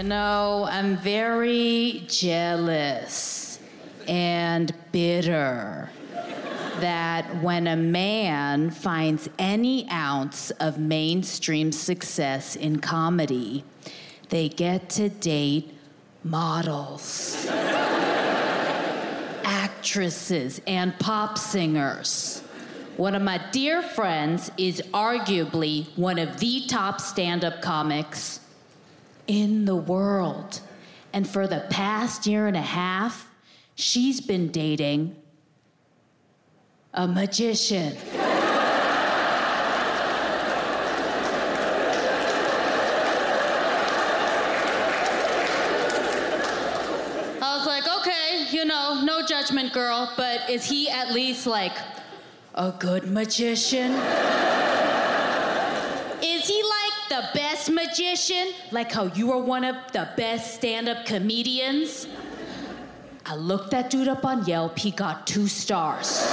You know, I'm very jealous and bitter that when a man finds any ounce of mainstream success in comedy, they get to date models, actresses, and pop singers. One of my dear friends is arguably one of the top stand up comics in the world. And for the past year and a half, she's been dating a magician. I was like, okay, you know, no judgment, girl, but is he at least like a good magician? Is he like the best magician? Like how you are one of the best stand up comedians? I looked that dude up on Yelp, he got two stars.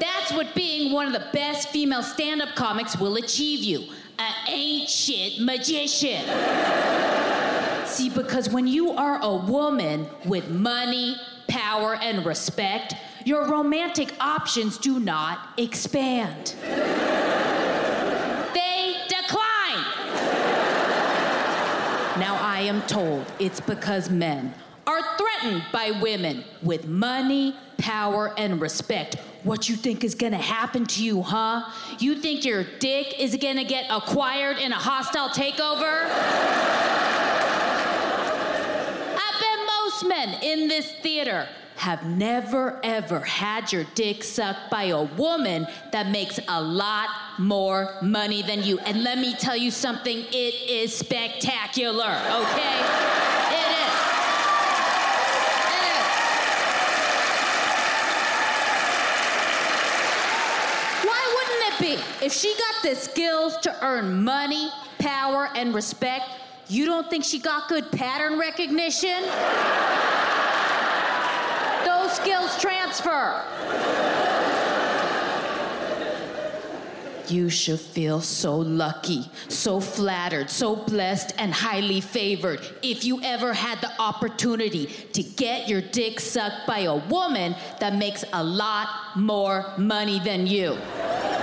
That's what being one of the best female stand up comics will achieve you an shit magician. See, because when you are a woman with money, power, and respect, your romantic options do not expand. they decline. Now, I am told it's because men are threatened by women with money, power, and respect. What you think is gonna happen to you, huh? You think your dick is gonna get acquired in a hostile takeover? I bet most men in this theater have never ever had your dick sucked by a woman that makes a lot more money than you. And let me tell you something, it is spectacular, okay? It is. It is. Why wouldn't it be? If she got the skills to earn money, power, and respect, you don't think she got good pattern recognition? Skills transfer. You should feel so lucky, so flattered, so blessed, and highly favored if you ever had the opportunity to get your dick sucked by a woman that makes a lot more money than you.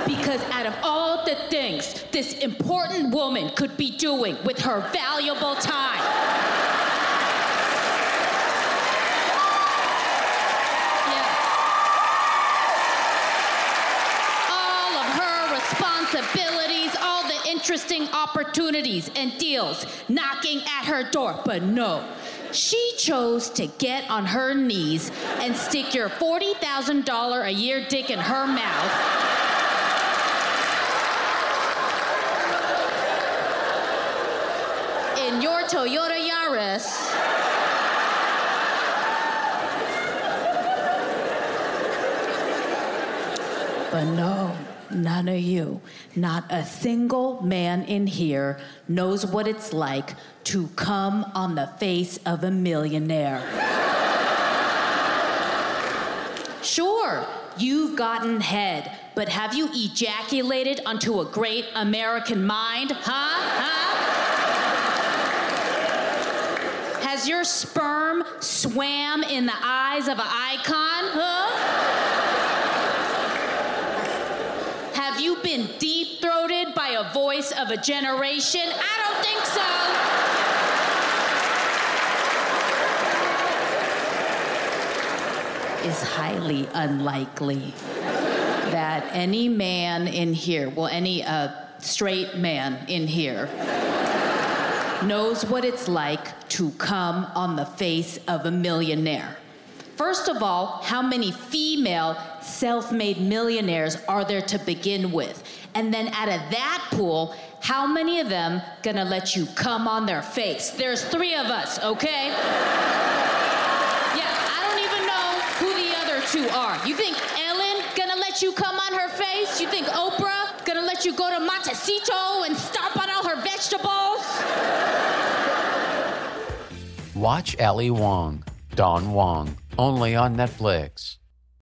Because out of all the things this important woman could be doing with her valuable time, all of her responsibilities, all the interesting opportunities and deals knocking at her door. But no, she chose to get on her knees and stick your $40,000 a year dick in her mouth. In your Toyota Yaris. But no, none of you, not a single man in here knows what it's like to come on the face of a millionaire. Sure, you've gotten head, but have you ejaculated onto a great American mind? Huh? Huh? Has your sperm swam in the eyes of an icon? Huh? Have you been deep throated by a voice of a generation? I don't think so. Is highly unlikely that any man in here, well, any uh, straight man in here, knows what it's like to come on the face of a millionaire. First of all, how many female self made millionaires are there to begin with? And then out of that pool, how many of them gonna let you come on their face? There's three of us, okay? yeah, I don't even know who the other two are. You think Ellen gonna let you come on her face? You think Oprah gonna let you go to Montecito and stomp on all her vegetables? Watch Ali Wong, Don Wong, only on Netflix.